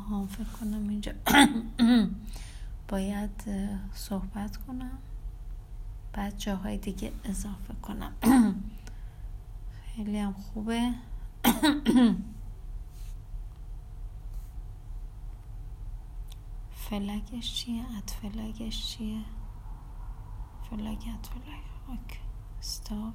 ها فکر کنم اینجا باید صحبت کنم. بعد جاهای دیگه اضافه کنم. خیلی هم خوبه. flag ش چیه؟ at flag ش چیه؟ flag at flag okay. stop